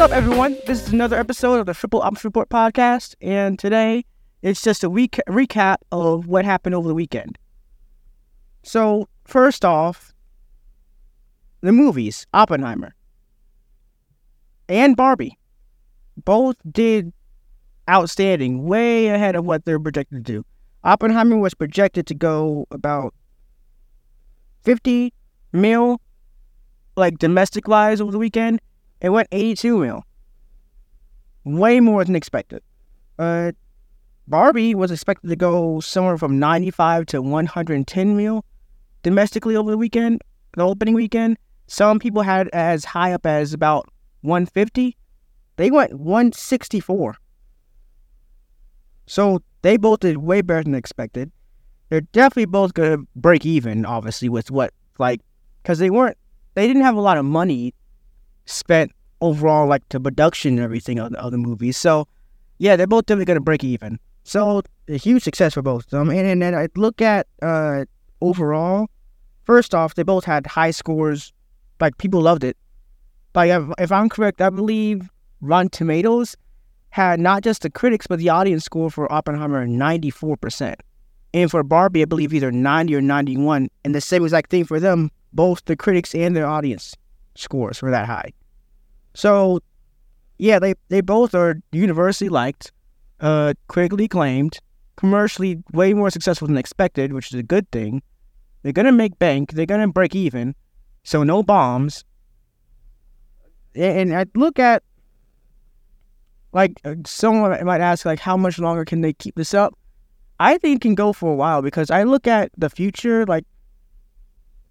up, everyone? This is another episode of the Triple Ops Report podcast, and today it's just a week recap of what happened over the weekend. So, first off, the movies Oppenheimer and Barbie both did outstanding, way ahead of what they're projected to do. Oppenheimer was projected to go about 50 mil, like domestic wise, over the weekend. It went 82 mil. Way more than expected. Uh, Barbie was expected to go somewhere from 95 to 110 mil domestically over the weekend, the opening weekend. Some people had as high up as about 150. They went 164. So they both did way better than expected. They're definitely both gonna break even, obviously, with what like, because they weren't, they didn't have a lot of money spent overall, like the production and everything of, of the movies. So, yeah, they're both definitely gonna break even. So, a huge success for both of them. And, and then I look at uh overall. First off, they both had high scores. Like people loved it. Like if, if I'm correct, I believe Rotten Tomatoes had not just the critics but the audience score for Oppenheimer 94%. And for Barbie, I believe either 90 or 91. And the same exact thing for them, both the critics and their audience scores were that high. So, yeah, they, they both are universally liked, uh, critically acclaimed, commercially way more successful than expected, which is a good thing. They're going to make bank, they're going to break even, so no bombs. And I look at, like, uh, someone might ask, like, how much longer can they keep this up? I think can go for a while because I look at the future, like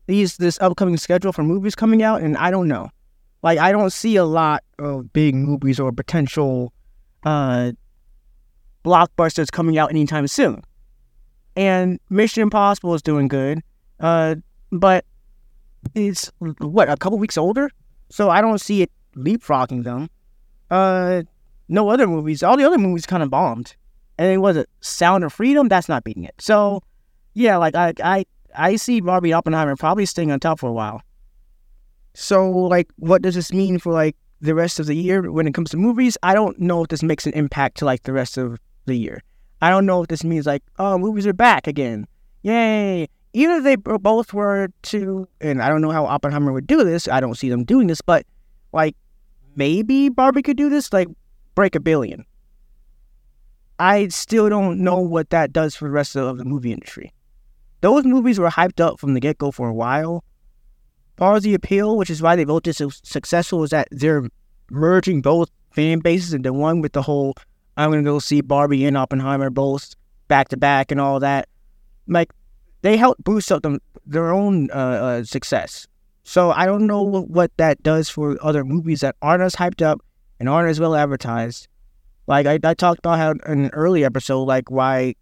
these this upcoming schedule for movies coming out, and I don't know. Like I don't see a lot of big movies or potential uh blockbusters coming out anytime soon. And Mission Impossible is doing good. Uh but it's what, a couple weeks older? So I don't see it leapfrogging them. Uh no other movies. All the other movies kind of bombed and it was a Sound of Freedom. That's not beating it. So, yeah, like I, I, I see Barbie Oppenheimer probably staying on top for a while. So, like, what does this mean for like the rest of the year when it comes to movies? I don't know if this makes an impact to like the rest of the year. I don't know if this means like, oh, movies are back again. Yay! Either they both were to, and I don't know how Oppenheimer would do this. I don't see them doing this, but like maybe Barbie could do this, like break a billion. I still don't know what that does for the rest of the movie industry. Those movies were hyped up from the get go for a while. Part of the appeal, which is why they both did so successful, is that they're merging both fan bases into one with the whole I'm gonna go see Barbie and Oppenheimer both back to back and all that. Like they help boost up them, their own uh, uh, success. So I don't know what that does for other movies that aren't as hyped up and aren't as well advertised like I, I talked about how in an early episode, like why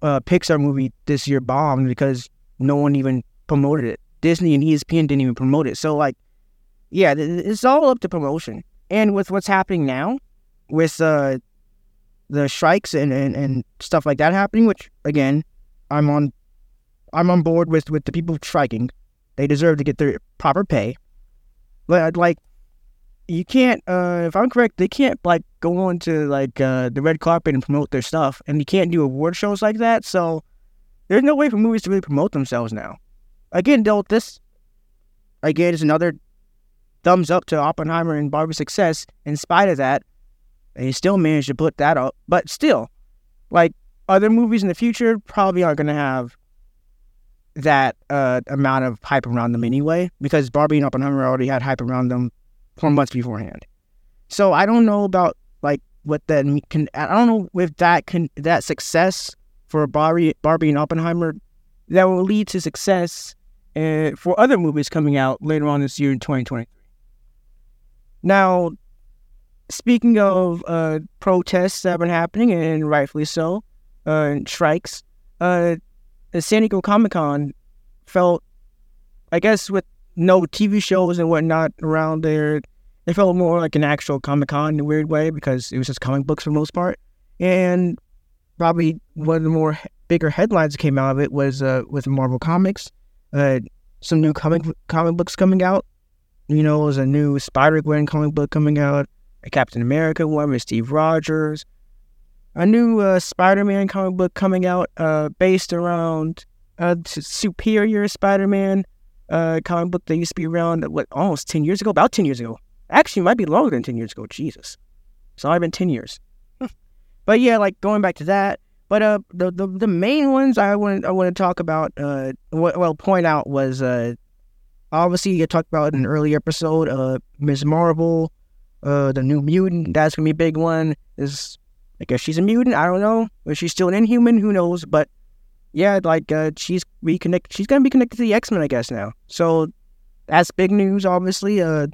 uh, Pixar movie this year bombed because no one even promoted it. Disney and ESPN didn't even promote it. So like, yeah, it's all up to promotion. And with what's happening now, with uh, the strikes and, and, and stuff like that happening, which again, I'm on, I'm on board with with the people striking. They deserve to get their proper pay. But like, you can't uh if i'm correct they can't like go on to like uh the red carpet and promote their stuff and you can't do award shows like that so there's no way for movies to really promote themselves now again though this again is another thumbs up to oppenheimer and barbie's success in spite of that they still managed to put that up but still like other movies in the future probably aren't going to have that uh, amount of hype around them anyway because barbie and oppenheimer already had hype around them four months beforehand. So I don't know about like what that can. I don't know if that can that success for Barbie, Barbie and Oppenheimer that will lead to success for other movies coming out later on this year in 2023. Now, speaking of uh, protests that have been happening, and rightfully so, uh, strikes, uh, the San Diego Comic Con felt, I guess, with no TV shows and whatnot around there. It felt more like an actual Comic Con in a weird way because it was just comic books for the most part. And probably one of the more bigger headlines that came out of it was uh, with Marvel Comics. Uh, some new comic comic books coming out. You know, there's a new Spider Gwen comic book coming out, a Captain America one with Steve Rogers, a new uh, Spider-Man comic book coming out uh, based around a Superior Spider-Man uh, comic book that used to be around what almost ten years ago, about ten years ago. Actually, might be longer than ten years ago. Jesus, it's only been ten years. but yeah, like going back to that. But uh, the the, the main ones I want I want to talk about, uh, well, point out was uh, obviously you talked about in an earlier episode, uh, Ms. Marvel, uh, the new mutant. That's gonna be a big one. Is I guess she's a mutant. I don't know. But she's still an Inhuman. Who knows? But yeah, like uh, she's reconnect. She's gonna be connected to the X Men, I guess now. So that's big news, obviously. Uh,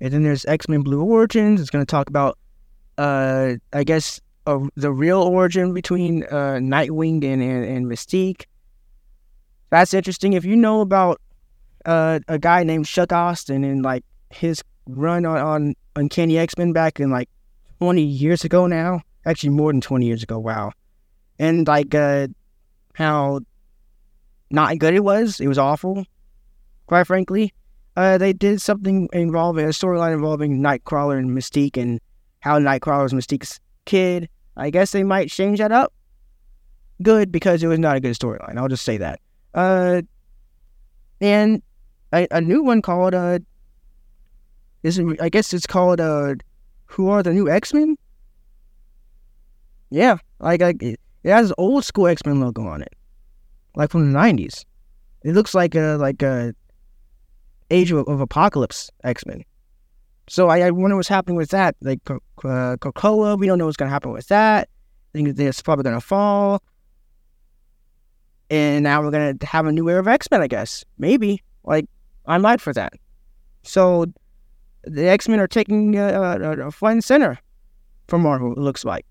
and then there's X Men Blue Origins. It's gonna talk about, uh, I guess, uh, the real origin between uh, Nightwing and, and and Mystique. That's interesting. If you know about uh, a guy named Chuck Austin and like his run on, on Uncanny X Men back in like 20 years ago now. Actually, more than 20 years ago. Wow. And like uh, how not good it was. It was awful, quite frankly. Uh, they did something involving a storyline involving Nightcrawler and Mystique and how Nightcrawler was Mystique's kid. I guess they might change that up. Good because it was not a good storyline. I'll just say that. Uh, and a, new one called uh is I guess it's called uh Who Are the New X Men? Yeah, like, like it has old school X Men logo on it, like from the nineties. It looks like a like a Age of, of Apocalypse X Men. So I, I, wonder what's happening with that. Like uh, Krakoa, we don't know what's gonna happen with that. I think it's probably gonna fall. And now we're gonna have a new era of X Men, I guess. Maybe. Like I might for that. So the X Men are taking a, a, front and center for Marvel. It looks like.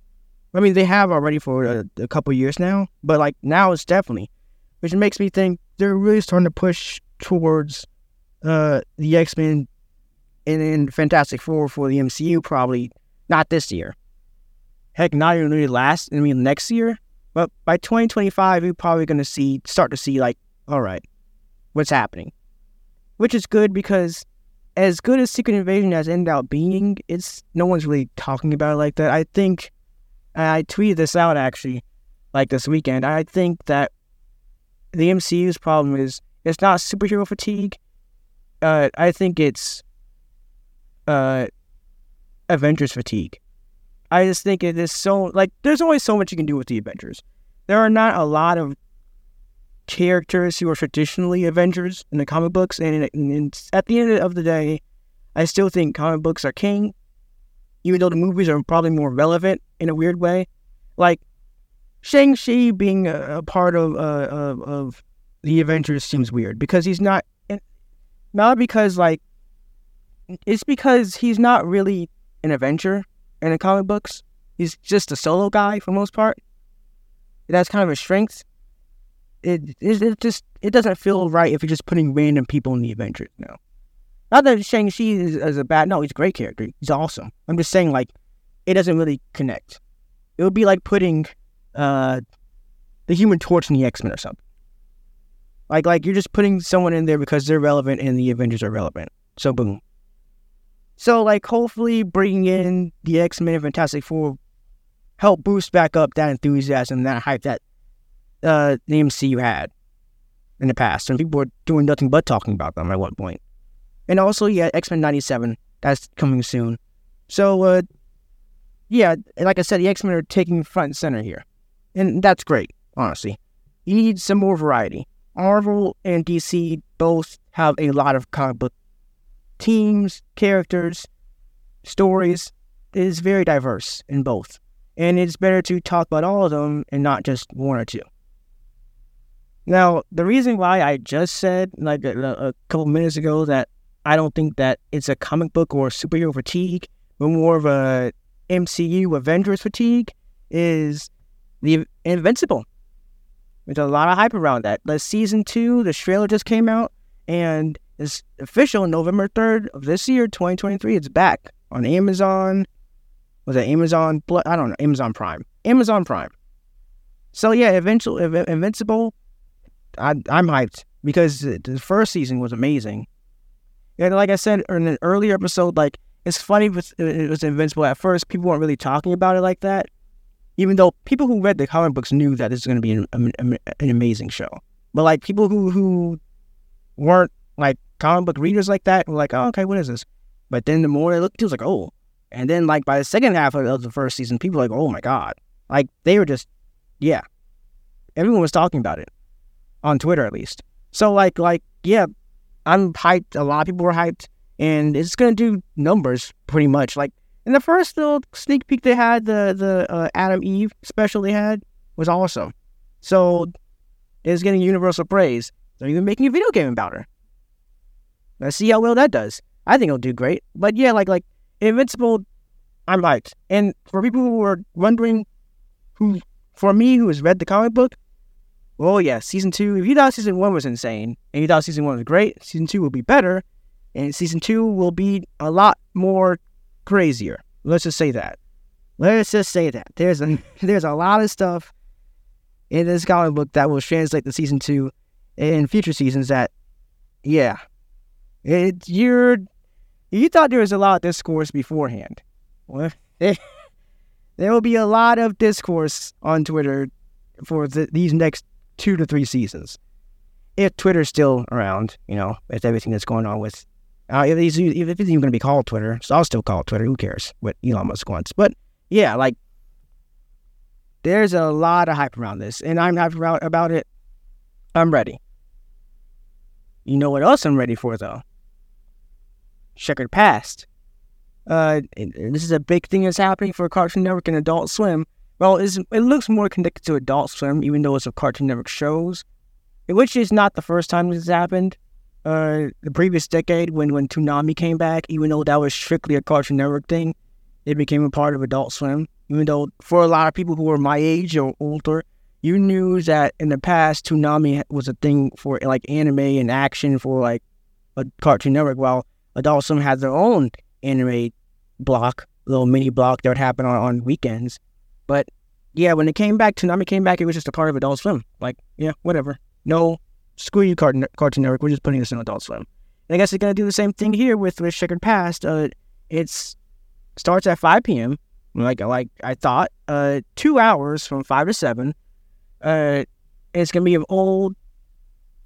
I mean, they have already for a, a couple years now, but like now it's definitely, which makes me think they're really starting to push towards uh, the X Men and then Fantastic Four for the MCU. Probably not this year. Heck, not even really last. I mean, next year. But by 2025, you're probably going to see start to see like, all right, what's happening, which is good because as good as Secret Invasion has ended up being, it's no one's really talking about it like that. I think I tweeted this out actually, like this weekend. I think that the MCU's problem is it's not superhero fatigue. Uh, I think it's uh, Avengers fatigue. I just think it is so like there's only so much you can do with the Avengers. There are not a lot of characters who are traditionally Avengers in the comic books, and, and at the end of the day, I still think comic books are king, even though the movies are probably more relevant in a weird way. Like Shang Chi being a, a part of, uh, of, of the Avengers seems weird because he's not, not because like it's because he's not really an Avenger in the comic books. He's just a solo guy for most part. That's kind of a strength it, it, it just it doesn't feel right if you're just putting random people in the Avengers. No, not that Shang Chi is, is a bad. No, he's a great character. He's awesome. I'm just saying like it doesn't really connect. It would be like putting uh the Human Torch in the X Men or something. Like like you're just putting someone in there because they're relevant and the Avengers are relevant. So boom. So like hopefully bringing in the X Men and Fantastic Four help boost back up that enthusiasm, that hype that uh, the MCU had in the past, and people were doing nothing but talking about them at one point. And also, yeah, X Men '97 that's coming soon. So, uh, yeah, like I said, the X Men are taking front and center here, and that's great. Honestly, you need some more variety. Marvel and DC both have a lot of comic book teams, characters, stories. is very diverse in both, and it's better to talk about all of them and not just one or two. Now, the reason why I just said, like a, a couple minutes ago, that I don't think that it's a comic book or superhero fatigue, but more of a MCU Avengers fatigue is the Invincible. There's a lot of hype around that. The season two, the trailer just came out, and it's official November 3rd of this year, 2023. It's back on Amazon. Was it Amazon? I don't know. Amazon Prime. Amazon Prime. So yeah, Invincible I, I'm hyped because the first season was amazing. And like I said in an earlier episode, like it's funny with it was Invincible at first. People weren't really talking about it like that, even though people who read the comic books knew that this was going to be an, an, an amazing show. But like people who who weren't like comic book readers like that were like, oh, okay, what is this? But then the more they looked, it was like, oh. And then like by the second half of the first season, people were like, oh my god, like they were just, yeah, everyone was talking about it on Twitter at least. So like like yeah, I'm hyped. A lot of people were hyped, and it's gonna do numbers pretty much. Like in the first little sneak peek they had, the the uh, Atom Eve special they had was awesome. So it's getting universal praise. They're even making a video game about her. Let's see how well that does. I think it'll do great. But yeah, like like Invincible, I'm hyped. And for people who are wondering, who for me who has read the comic book, well, yeah, season two. If you thought season one was insane and you thought season one was great, season two will be better, and season two will be a lot more crazier. Let's just say that. Let's just say that there's a there's a lot of stuff in this comic book that will translate to season two and future seasons. That, yeah, it you're you thought there was a lot of discourse beforehand. There will be a lot of discourse on Twitter for the, these next two to three seasons. If Twitter's still around, you know, with everything that's going on with, uh, if, it's, if it's even going to be called Twitter, so I'll still call it Twitter. Who cares what Elon Musk wants? But yeah, like, there's a lot of hype around this, and I'm hyped about, about it. I'm ready. You know what else I'm ready for, though? Checkered Past. Uh, this is a big thing that's happening for Cartoon Network and Adult Swim. Well, it looks more connected to Adult Swim, even though it's a Cartoon Network shows, which is not the first time this has happened. Uh, the previous decade, when when Toonami came back, even though that was strictly a Cartoon Network thing, it became a part of Adult Swim. Even though for a lot of people who were my age or older, you knew that in the past Toonami was a thing for like anime and action for like a Cartoon Network, while Adult Swim had their own anime block, little mini block that would happen on, on weekends. But yeah, when it came back, Toonami came back, it was just a part of Adult Swim. Like, yeah, whatever. No, screw you, Cartoon, Cartoon Network. We're just putting this in Adult Swim. And I guess they're gonna do the same thing here with with Checkered Past. Uh, it's starts at 5 p.m. Like like I thought. Uh, two hours from five to seven. Uh, it's gonna be of old,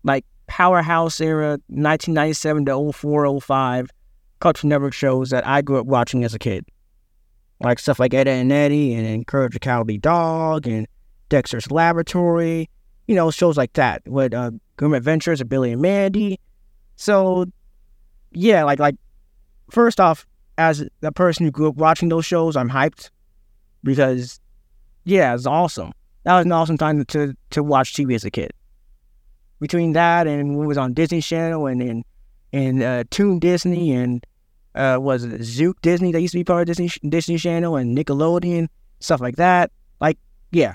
like powerhouse era, 1997 to 04, 05 Cartoon Network shows that I grew up watching as a kid like stuff like Ed, and Eddie and Encourage the Cowardly Dog and Dexter's Laboratory, you know, shows like that with uh, Grim Adventures of Billy and Mandy. So, yeah, like like first off, as a person who grew up watching those shows, I'm hyped because yeah, it's awesome. That was an awesome time to to watch TV as a kid. Between that and it was on Disney Channel and and and uh, Toon Disney and uh, was it Zoog Disney that used to be part of Disney Disney Channel and Nickelodeon stuff like that. Like, yeah,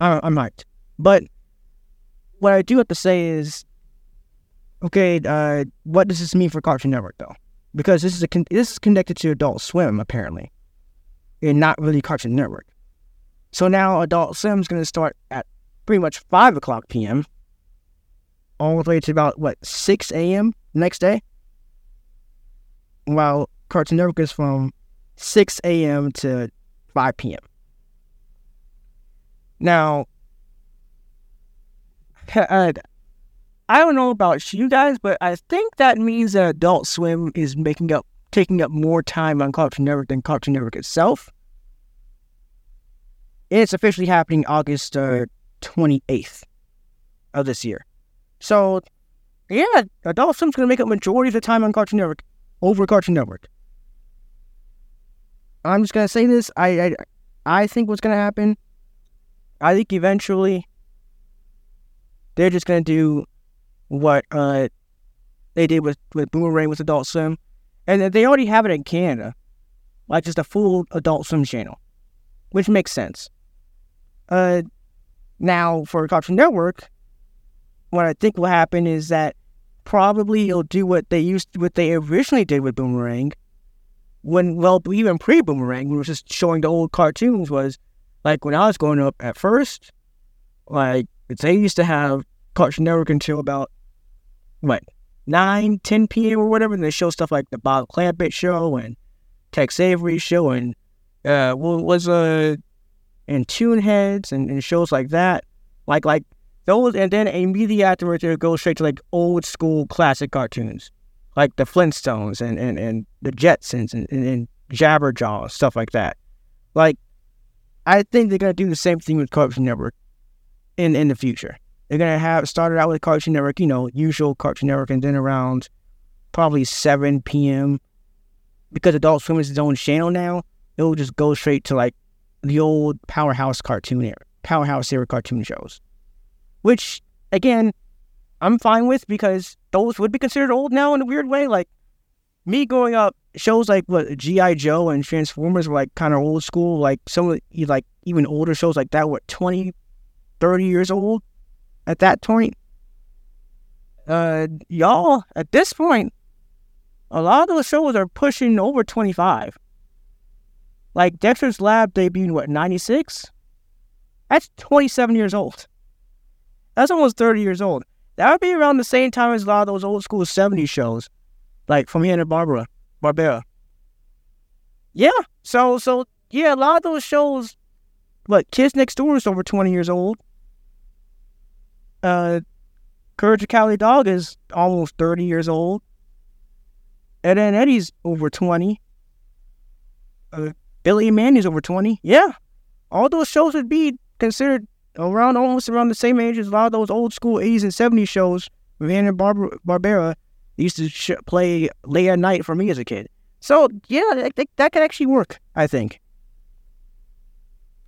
I, I'm hyped. But what I do have to say is, okay, uh, what does this mean for Cartoon Network though? Because this is a this is connected to Adult Swim apparently, and not really Cartoon Network. So now Adult Swim is going to start at pretty much five o'clock p.m. all the way to about what six a.m. next day while Cartoon Network is from 6 a.m. to 5 p.m. Now, I don't know about you guys, but I think that means that Adult Swim is making up, taking up more time on Cartoon Network than Cartoon Network itself. It's officially happening August uh, 28th of this year. So, yeah, Adult Swim's going to make up majority of the time on Cartoon Network over Cartoon Network. I'm just gonna say this. I I, I think what's gonna happen. I think eventually they're just gonna do what uh they did with with Boomerang with Adult Swim, and they already have it in Canada, like just a full Adult Swim channel, which makes sense. Uh, now for Cartoon Network, what I think will happen is that probably he'll do what they used, what they originally did with Boomerang. When well, even pre Boomerang, when it was just showing the old cartoons, was like when I was growing up at first, like they used to have Cartoon Network until about what 9, 10 p.m. or whatever, and they show stuff like the Bob Clampett show and Tex Avery show and uh what was uh and Toonheads and, and shows like that. Like like those and then immediately afterwards it goes straight to like old school classic cartoons. Like the Flintstones and, and, and the Jetsons and, and, and Jabberjaw, stuff like that. Like I think they're gonna do the same thing with Cartoon Network in in the future. They're gonna have started out with Cartoon Network, you know, usual Cartoon Network, and then around probably 7 p.m. because Adult Swim is its own channel now. It'll just go straight to like the old powerhouse cartoon era, powerhouse era cartoon shows, which again, I'm fine with because those would be considered old now in a weird way. Like me growing up, shows like what GI Joe and Transformers were like kind of old school. Like some of the, like even older shows like that were 20, 30 years old at that point. Uh, y'all at this point, a lot of those shows are pushing over 25. Like Dexter's Lab debuted what 96? That's 27 years old. That's almost 30 years old. That would be around the same time as a lot of those old school 70s shows, like from Hanna Barbara, Barbera. Yeah, so so yeah, a lot of those shows. But Kids Next Door is over 20 years old. Uh, Courage Cowardly Dog is almost 30 years old. Ed and Eddie's over 20. Uh, Billy and Mandy's over 20. Yeah. All those shows would be considered around almost around the same age as a lot of those old school 80s and 70s shows Hanna Barber- Barbera used to sh- play late at night for me as a kid. So, yeah, that, that could actually work, I think.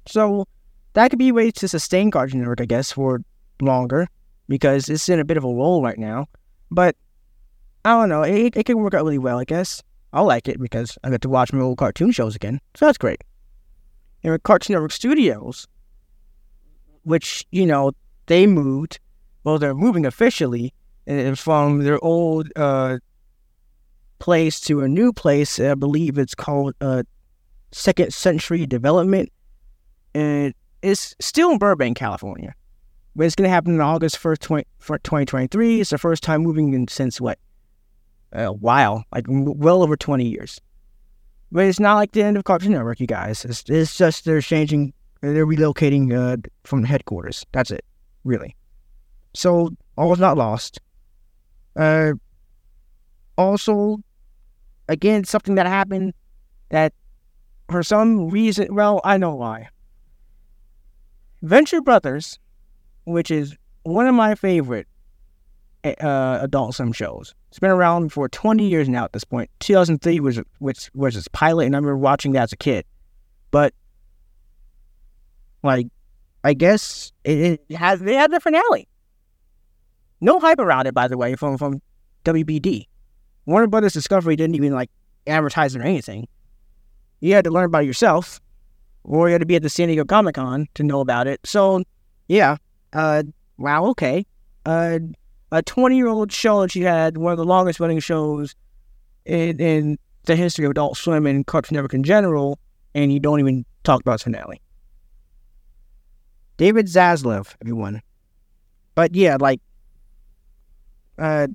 So, that could be a way to sustain Cartoon Network, I guess, for longer because it's in a bit of a lull right now. But I don't know, it, it can work out really well, I guess. I'll like it because I get to watch my old cartoon shows again. So that's great. And with Cartoon Network Studios, which, you know, they moved, well, they're moving officially uh, from their old uh, place to a new place. I believe it's called uh, Second Century Development. And it's still in Burbank, California. But it's going to happen in August 1st, 20, 2023. It's the first time moving in since what? a while, like well over 20 years. But it's not like the end of Cartoon Network, you guys. It's, it's just they're changing, they're relocating uh, from headquarters. That's it, really. So all is not lost. Uh, also, again, something that happened that for some reason, well, I know why. Venture Brothers, which is one of my favorite uh, Adult Swim shows. It's been around for 20 years now at this point. 2003 was which was its pilot, and I remember watching that as a kid. But like, I guess it, it has they had the finale. No hype around it, by the way, from from WBD. Warner Brothers Discovery didn't even like advertise it or anything. You had to learn about yourself, or you had to be at the San Diego Comic Con to know about it. So, yeah, uh, wow, okay. Uh, a 20 year old show that she had, one of the longest running shows in, in the history of Adult Swim and Cartoon Network in general, and you don't even talk about finale. David Zaslav, everyone. But yeah, like, uh,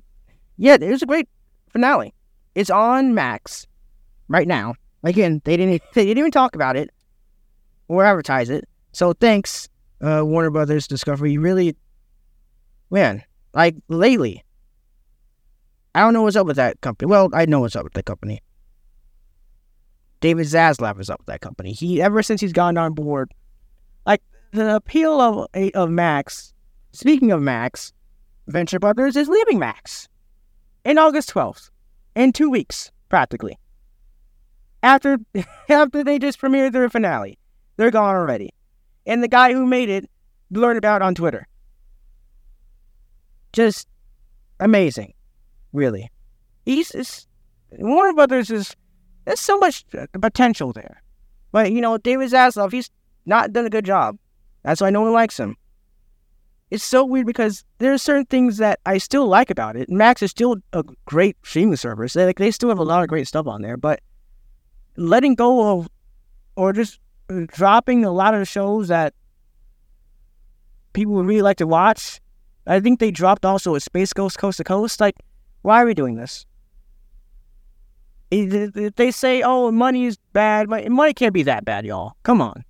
yeah, it was a great finale. It's on Max right now. Again, they didn't they didn't even talk about it or advertise it. So thanks, uh, Warner Brothers Discovery. You really, man, like lately. I don't know what's up with that company. Well, I know what's up with that company. David Zaslav is up with that company. He ever since he's gone on board, the appeal of of Max. Speaking of Max, Venture Brothers is leaving Max in August twelfth, in two weeks practically. After after they just premiered their finale, they're gone already, and the guy who made it learned about it on Twitter just amazing, really. He's, is, Warner Brothers is there's so much potential there, but you know David Zaslav, he's not done a good job. That's why no one likes him. It's so weird because there are certain things that I still like about it. Max is still a great streaming service. They, like they still have a lot of great stuff on there, but letting go of or just uh, dropping a lot of shows that people would really like to watch I think they dropped also a Space Ghost Coast to Coast. Like, Why are we doing this? If they say, "Oh, money is bad," money can't be that bad, y'all. Come on.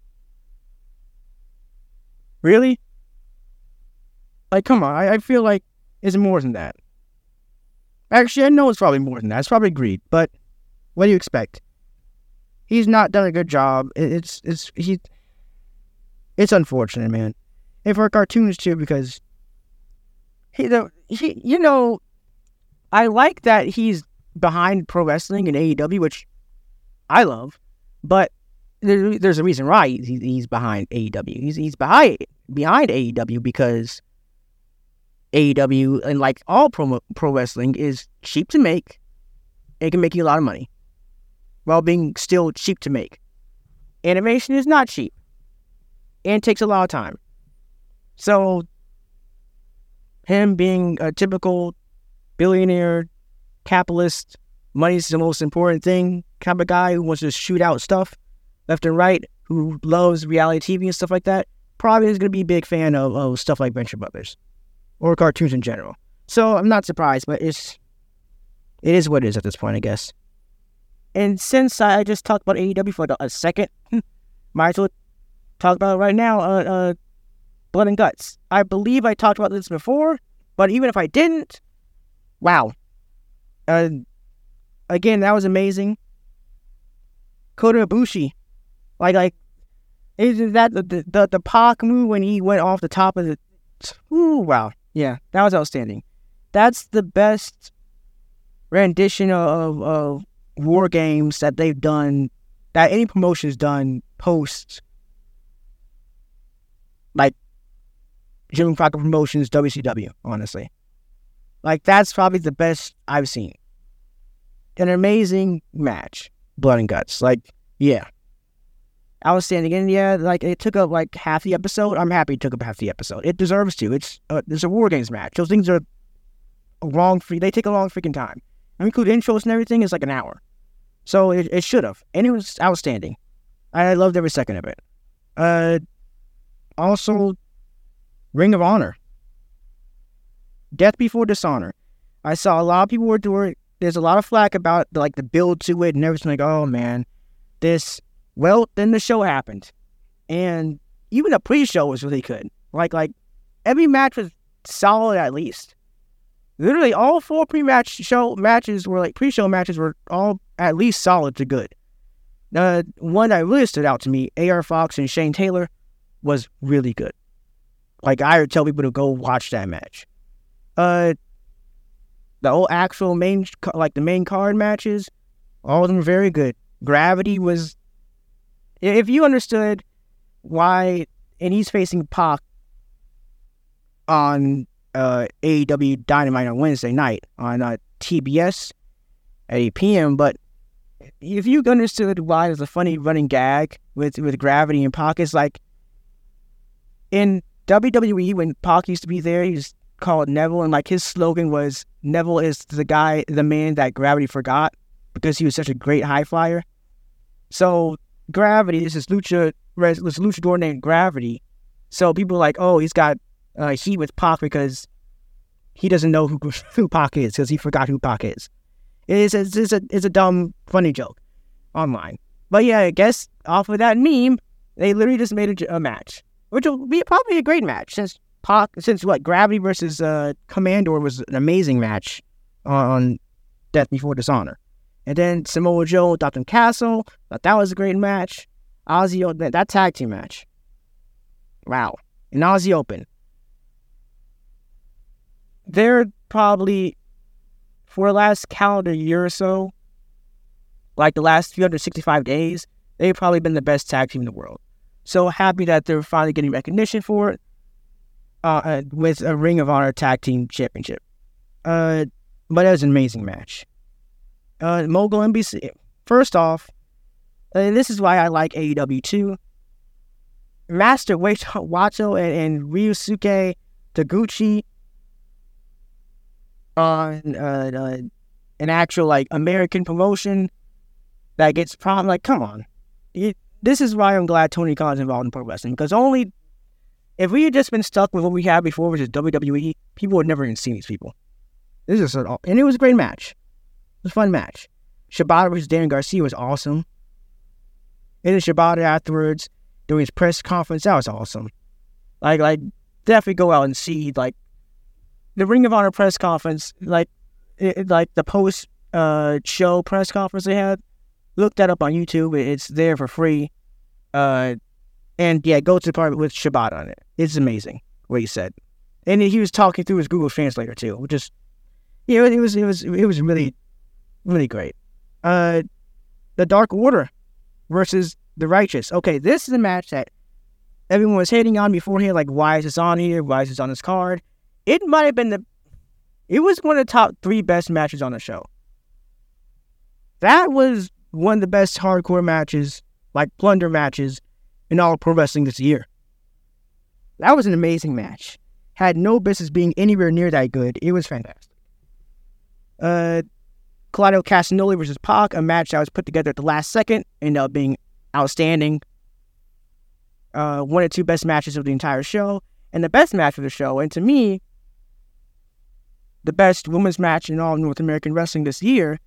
Really? Like, come on. I, I feel like it's more than that. Actually, I know it's probably more than that. It's probably greed. But what do you expect? He's not done a good job. It's it's he. It's unfortunate, man. And for cartoons too, because he the he you know, I like that he's behind pro wrestling and AEW, which I love, but there, there's a reason why he's, he's behind AEW. He's he's behind behind AEW because AEW and like all pro pro wrestling is cheap to make. It can make you a lot of money while being still cheap to make. Animation is not cheap and takes a lot of time. So him being a typical billionaire capitalist, money's the most important thing kind of guy who wants to shoot out stuff left and right, who loves reality TV and stuff like that, probably is going to be a big fan of, of stuff like Venture Brothers or cartoons in general. So I'm not surprised, but it's it is what it is at this point, I guess. And since I just talked about AEW for a second, might as well talk about it right now. Uh, uh, Blood and Guts. I believe I talked about this before, but even if I didn't, wow. Uh, again, that was amazing. Kota Ibushi, like like, is that the the the, the Pac move when he went off the top of the? Ooh, wow. Yeah, that was outstanding. That's the best rendition of, of war games that they've done, that any promotion's done post, like Jim Crockett Promotions, WCW, honestly. Like, that's probably the best I've seen. An amazing match, Blood and Guts. Like, yeah. Outstanding. And yeah, like it took up like half the episode. I'm happy it took up half the episode. It deserves to. It's uh, there's a war games match. Those things are a long free. They take a long freaking time. I include intros and everything. It's like an hour. So it, it should have. And it was outstanding. I loved every second of it. Uh, also, Ring of Honor. Death Before Dishonor. I saw a lot of people were doing. There's a lot of flack about the, like the build to it and everything. Like, oh man, this well, then the show happened, and even the pre-show was really good. Like like every match was solid at least. Literally, all four pre-match show matches were like pre-show matches were all at least solid to good. The one that really stood out to me, AR Fox and Shane Taylor, was really good. Like I would tell people to go watch that match. Uh, the old actual main like the main card matches, all of them were very good. Gravity was if you understood why, and he's facing Pac on uh, AEW Dynamite on Wednesday night on uh, TBS at 8 p.m. But if you understood why there's a funny running gag with, with Gravity and Pac, it's like in WWE when Pac used to be there, he was called Neville, and like his slogan was Neville is the guy, the man that Gravity forgot because he was such a great high flyer. So Gravity. This is Lucha. This luchador named Gravity. So people are like, oh, he's got uh, heat with Pac because he doesn't know who who Pac is because he forgot who Pac is. It is it's, it's a it's a dumb funny joke online. But yeah, I guess off of that meme, they literally just made a, a match, which will be probably a great match since Pac since what Gravity versus uh, Komander was an amazing match on Death Before Dishonor. And then Samoa Joe, Dalton Castle. Thought that was a great match. Aussie, Open, that tag team match. Wow. In Aussie Open. They're probably, for the last calendar year or so, like the last 365 days, they've probably been the best tag team in the world. So happy that they're finally getting recognition for it uh, uh with a Ring of Honor Tag Team Championship. Uh, but it was an amazing match uh, Mogul Embassy. First off, and this is why I like AEW too. Master Wato and, and Ryusuke Taguchi on uh, uh, an actual like American promotion that gets prom. Like, come on, it, this is why I'm glad Tony Khan's involved in pro wrestling because only if we had just been stuck with what we had before, which is WWE, people would never even see these people. This is an, and it was a great match. Was a fun match. Shibata versus Daniel Garcia was awesome. And then Shibata afterwards during his press conference, that was awesome. Like, like definitely go out and see like the Ring of Honor press conference, like, it, like the post uh, show press conference they had. Look that up on YouTube. It's there for free. Uh, and yeah, go to the part with Shibata on it. It's amazing what he said, and he was talking through his Google Translator too, which is yeah, it was it was it was really really great. Uh, the Dark Order versus the Righteous. Okay, this is a match that everyone was hating on beforehand. Like, why is this on here? Why is this on this card? It might have been the. It was one of the top three best matches on the show. That was one of the best hardcore matches, like plunder matches, in all pro wrestling this year. That was an amazing match. Had no business being anywhere near that good. It was fantastic. Uh, Claudio Castagnoli versus Pac, a match that was put together at the last second, ended up being outstanding. Uh, one of two best matches of the entire show, and the best match of the show, and to me, the best women's match in all North American wrestling this year,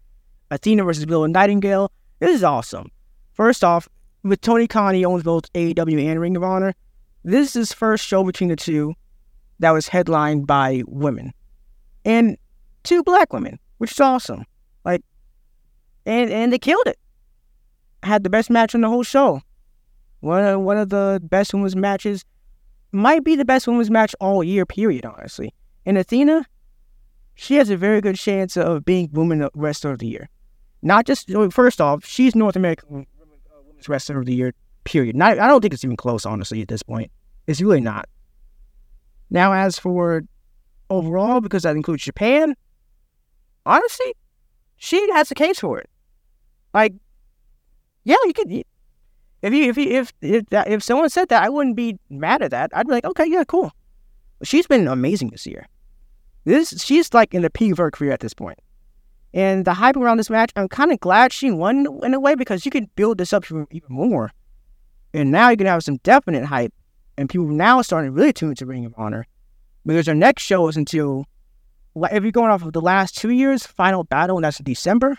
Athena versus Willow Nightingale. This is awesome. First off, with Tony Khan, he owns both AEW and Ring of Honor. This is his first show between the two that was headlined by women and two black women, which is awesome. And and they killed it. Had the best match on the whole show. One of, one of the best women's matches, might be the best women's match all year. Period. Honestly, and Athena, she has a very good chance of being woman uh, wrestler of the year. Not just first off, she's North American uh, women's wrestler of the year. Period. Not, I don't think it's even close, honestly, at this point. It's really not. Now, as for overall, because that includes Japan, honestly, she has a case for it. Like, yeah, you could. If you if you if if that, if someone said that, I wouldn't be mad at that. I'd be like, okay, yeah, cool. She's been amazing this year. This she's like in the peak of her career at this point. And the hype around this match, I'm kind of glad she won in a way because you can build this up even more. And now you can have some definite hype, and people now are starting to really tune into Ring of Honor because their next show is until if you're going off of the last two years, Final Battle, and that's in December.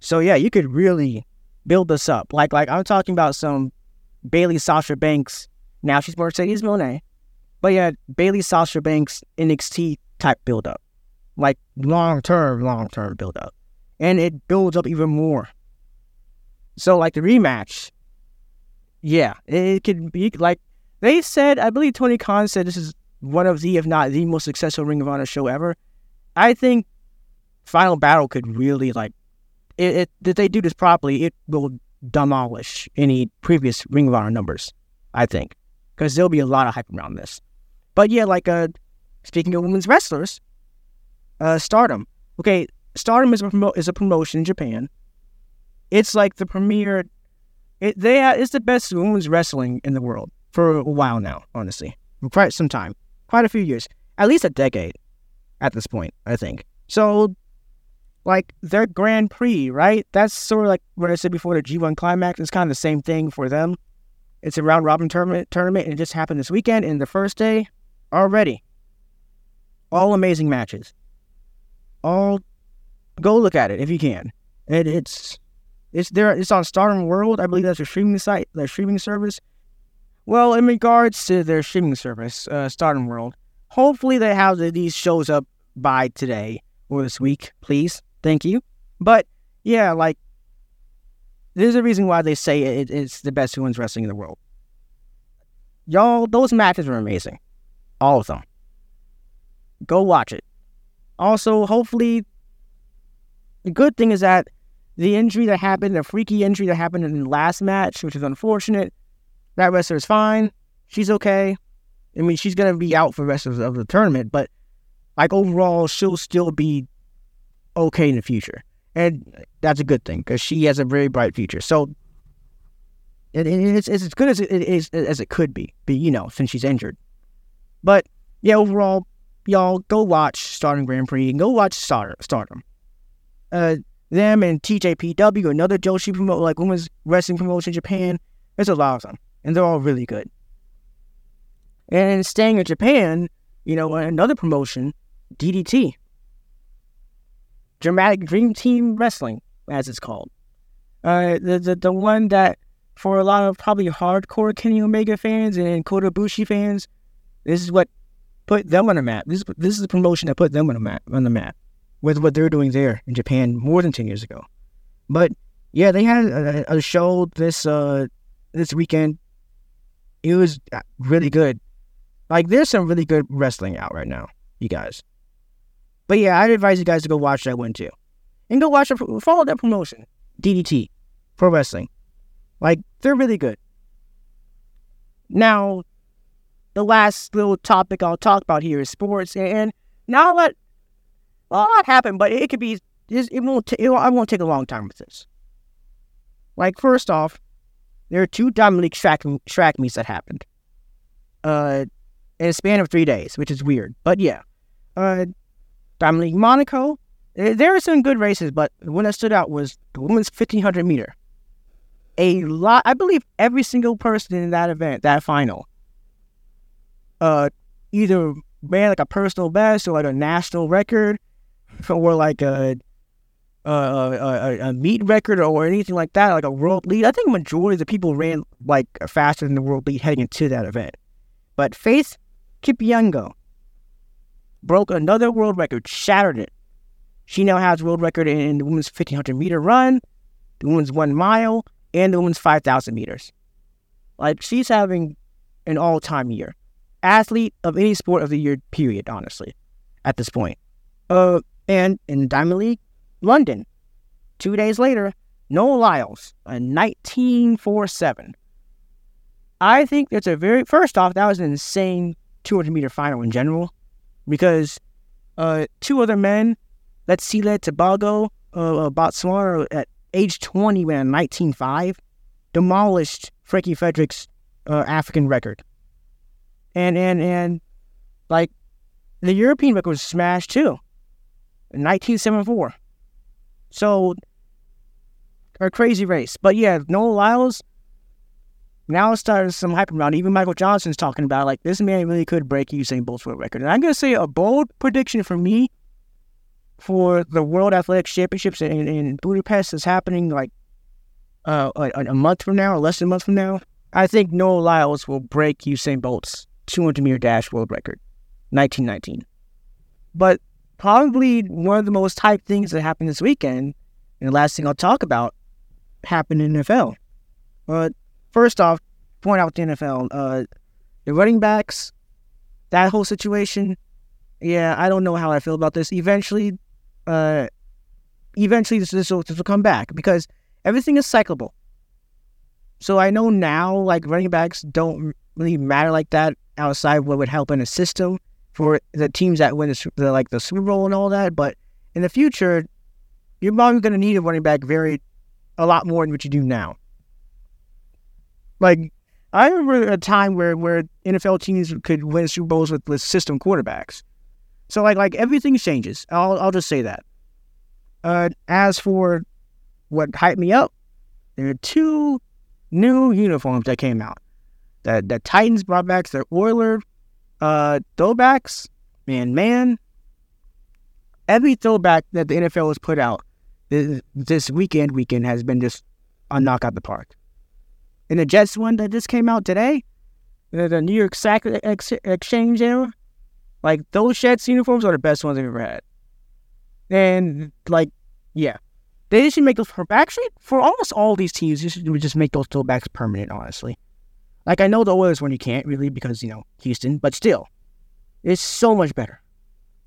So yeah, you could really build this up. Like like I'm talking about some Bayley Sasha Banks. Now she's Mercedes Moné, but yeah, Bayley Sasha Banks NXT type build up, like long term, long term build up, and it builds up even more. So like the rematch, yeah, it could be like they said. I believe Tony Khan said this is one of the, if not the most successful Ring of Honor show ever. I think Final Battle could really like it, it if they do this properly, it will demolish any previous Ring of Honor numbers. I think because there'll be a lot of hype around this. But yeah, like uh, speaking of women's wrestlers, uh, Stardom. Okay, Stardom is a promo- is a promotion in Japan. It's like the premier. It they ha- it's the best women's wrestling in the world for a while now. Honestly, for quite some time quite a few years, at least a decade at this point, I think. So, like their Grand Prix, right? That's sort of like what I said before the G1 Climax. It's kind of the same thing for them. It's a round robin tournament, tournament, and it just happened this weekend. And the first day, already, all amazing matches. All, go look at it if you can. It, it's, it's there. It's on Stardom World. I believe that's a streaming site, their streaming service. Well, in regards to their streaming service, uh, Stardom World, hopefully they have these shows up by today or this week, please. Thank you. But yeah, like there's a reason why they say it, it's the best women's wrestling in the world. Y'all, those matches were amazing, all of them. Go watch it. Also, hopefully, the good thing is that the injury that happened, the freaky injury that happened in the last match, which is unfortunate, that wrestler is fine. She's okay. I mean, she's gonna be out for the rest of, of the tournament, but like overall, she'll still be okay in the future, and that's a good thing because she has a very bright future. So it, it's, it's as good as it is as it could be, be you know, since she's injured. But yeah, overall, y'all go watch Stardom Grand Prix and go watch Star- Stardom. Uh, them and TJPW, another Joshi promote like women's wrestling promotion in Japan. There's a lot of them and they're all really good. And staying in Japan, you know, another promotion, DDT. Dramatic dream team wrestling, as it's called. Uh, the, the the one that for a lot of probably hardcore Kenny Omega fans and Kota Ibushi fans, this is what put them on the map. This is this is the promotion that put them on the map on the map with what they're doing there in Japan more than ten years ago. But yeah, they had a, a show this uh this weekend. It was uh, really good. Like there's some really good wrestling out right now, you guys. But yeah, I'd advise you guys to go watch that one too, and go watch. Follow that promotion, DDT, Pro Wrestling. Like they're really good. Now, the last little topic I'll talk about here is sports, and now let well, a lot happened, but it could be it won't it, I won't take a long time with this. Like first off, there are two Diamond League track track meets that happened. Uh, in a span of three days, which is weird, but yeah. Uh, League Monaco. There are some good races, but the one that stood out was the women's 1500 meter. A lot, I believe, every single person in that event, that final, uh, either ran like a personal best or like a national record, or like a a, a, a meet record or anything like that, like a world lead. I think majority of the people ran like faster than the world lead heading into that event. But Faith Kipyegon broke another world record, shattered it. She now has world record in the women's 1500 meter run, the women's one mile, and the women's 5,000 meters. Like she's having an all time year. Athlete of any sport of the year, period, honestly, at this point. Uh, and in Diamond League, London, two days later, Noah Lyles, a 1947. I think that's a very, first off, that was an insane 200 meter final in general because uh, two other men, let's see, Let Tebogo, uh, uh, Botswana, at age 20 when 19.5, demolished Frankie Fredericks' uh, African record. And, and, and, like, the European record was smashed too in 1974. So, a crazy race. But yeah, Noah Lyles, now it starts some hype around. Even Michael Johnson's talking about like this man really could break Usain Bolt's world record. And I'm gonna say a bold prediction for me for the World Athletics Championships in, in Budapest is happening like uh, a, a, month from now or less than a month from now. I think Noah Lyles will break Usain Bolt's 200 meter dash world record, 1919. But probably one of the most hyped things that happened this weekend, and the last thing I'll talk about, happened in NFL. But first off, point out the NFL. Uh, the running backs, that whole situation. Yeah, I don't know how I feel about this. Eventually, uh, eventually this, this will, this will come back because everything is cyclable. So I know now, like running backs don't really matter like that outside what would help in a system for the teams that win the, the like the Super Bowl and all that. But in the future, you're probably going to need a running back very a lot more than what you do now. Like I remember a time where where NFL teams could win Super Bowls with, with system quarterbacks. So like like everything changes. I'll I'll just say that. Uh, as for what hyped me up, there are two new uniforms that came out. That the Titans brought back their Oiler uh, throwbacks. Man, man, every throwback that the NFL has put out this, this weekend weekend has been just a knock out the park. And the Jets one that just came out today, the, New York Sack ex- Exchange era, like those Jets uniforms are the best ones I've ever had. And like, yeah, they should make those for actually for almost all these teams. You should just make those throwbacks permanent. Honestly, like I know the Oilers one you can't really because you know Houston, but still, it's so much better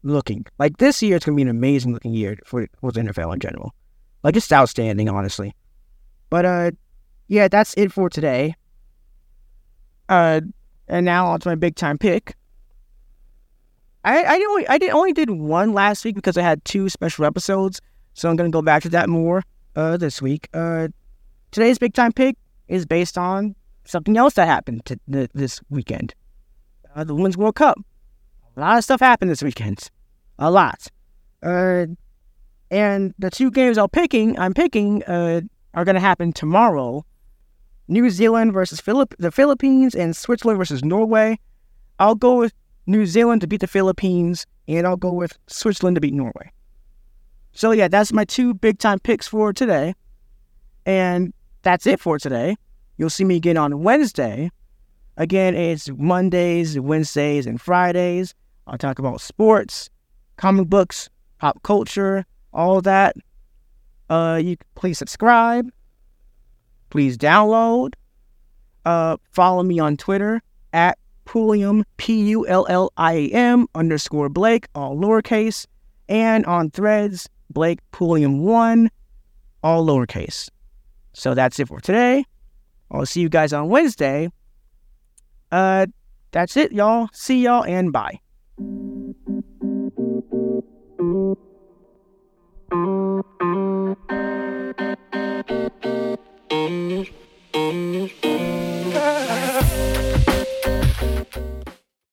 looking. Like this year, it's gonna be an amazing looking year for for the NFL in general. Like it's outstanding, honestly. But uh, yeah, that's it for today. Uh, and now on to my big time pick. I I only I did only did one last week because I had two special episodes, so I'm gonna go back to that more uh this week. Uh, today's big time pick is based on something else that happened to, this weekend. Uh, the Women's World Cup. A lot of stuff happened this weekend. A lot. Uh, and the two games I'm picking, I'm picking, uh, are to happen tomorrow New Zealand versus Philip the Philippines and Switzerland versus Norway. I'll go with New Zealand to beat the Philippines, and I'll go with Switzerland to beat Norway. So yeah, that's my two big time picks for today. And that's it for today. You'll see me again on Wednesday. Again, it's Mondays, Wednesdays, and Fridays. I'll talk about sports, comic books, pop culture, all that. Uh, you please subscribe please download. Uh, follow me on Twitter at Pulliam, P U L L I A M underscore Blake, all lowercase. And on threads, Blake Pulliam1, all lowercase. So that's it for today. I'll see you guys on Wednesday. Uh, that's it, y'all. See y'all and bye. Thank you.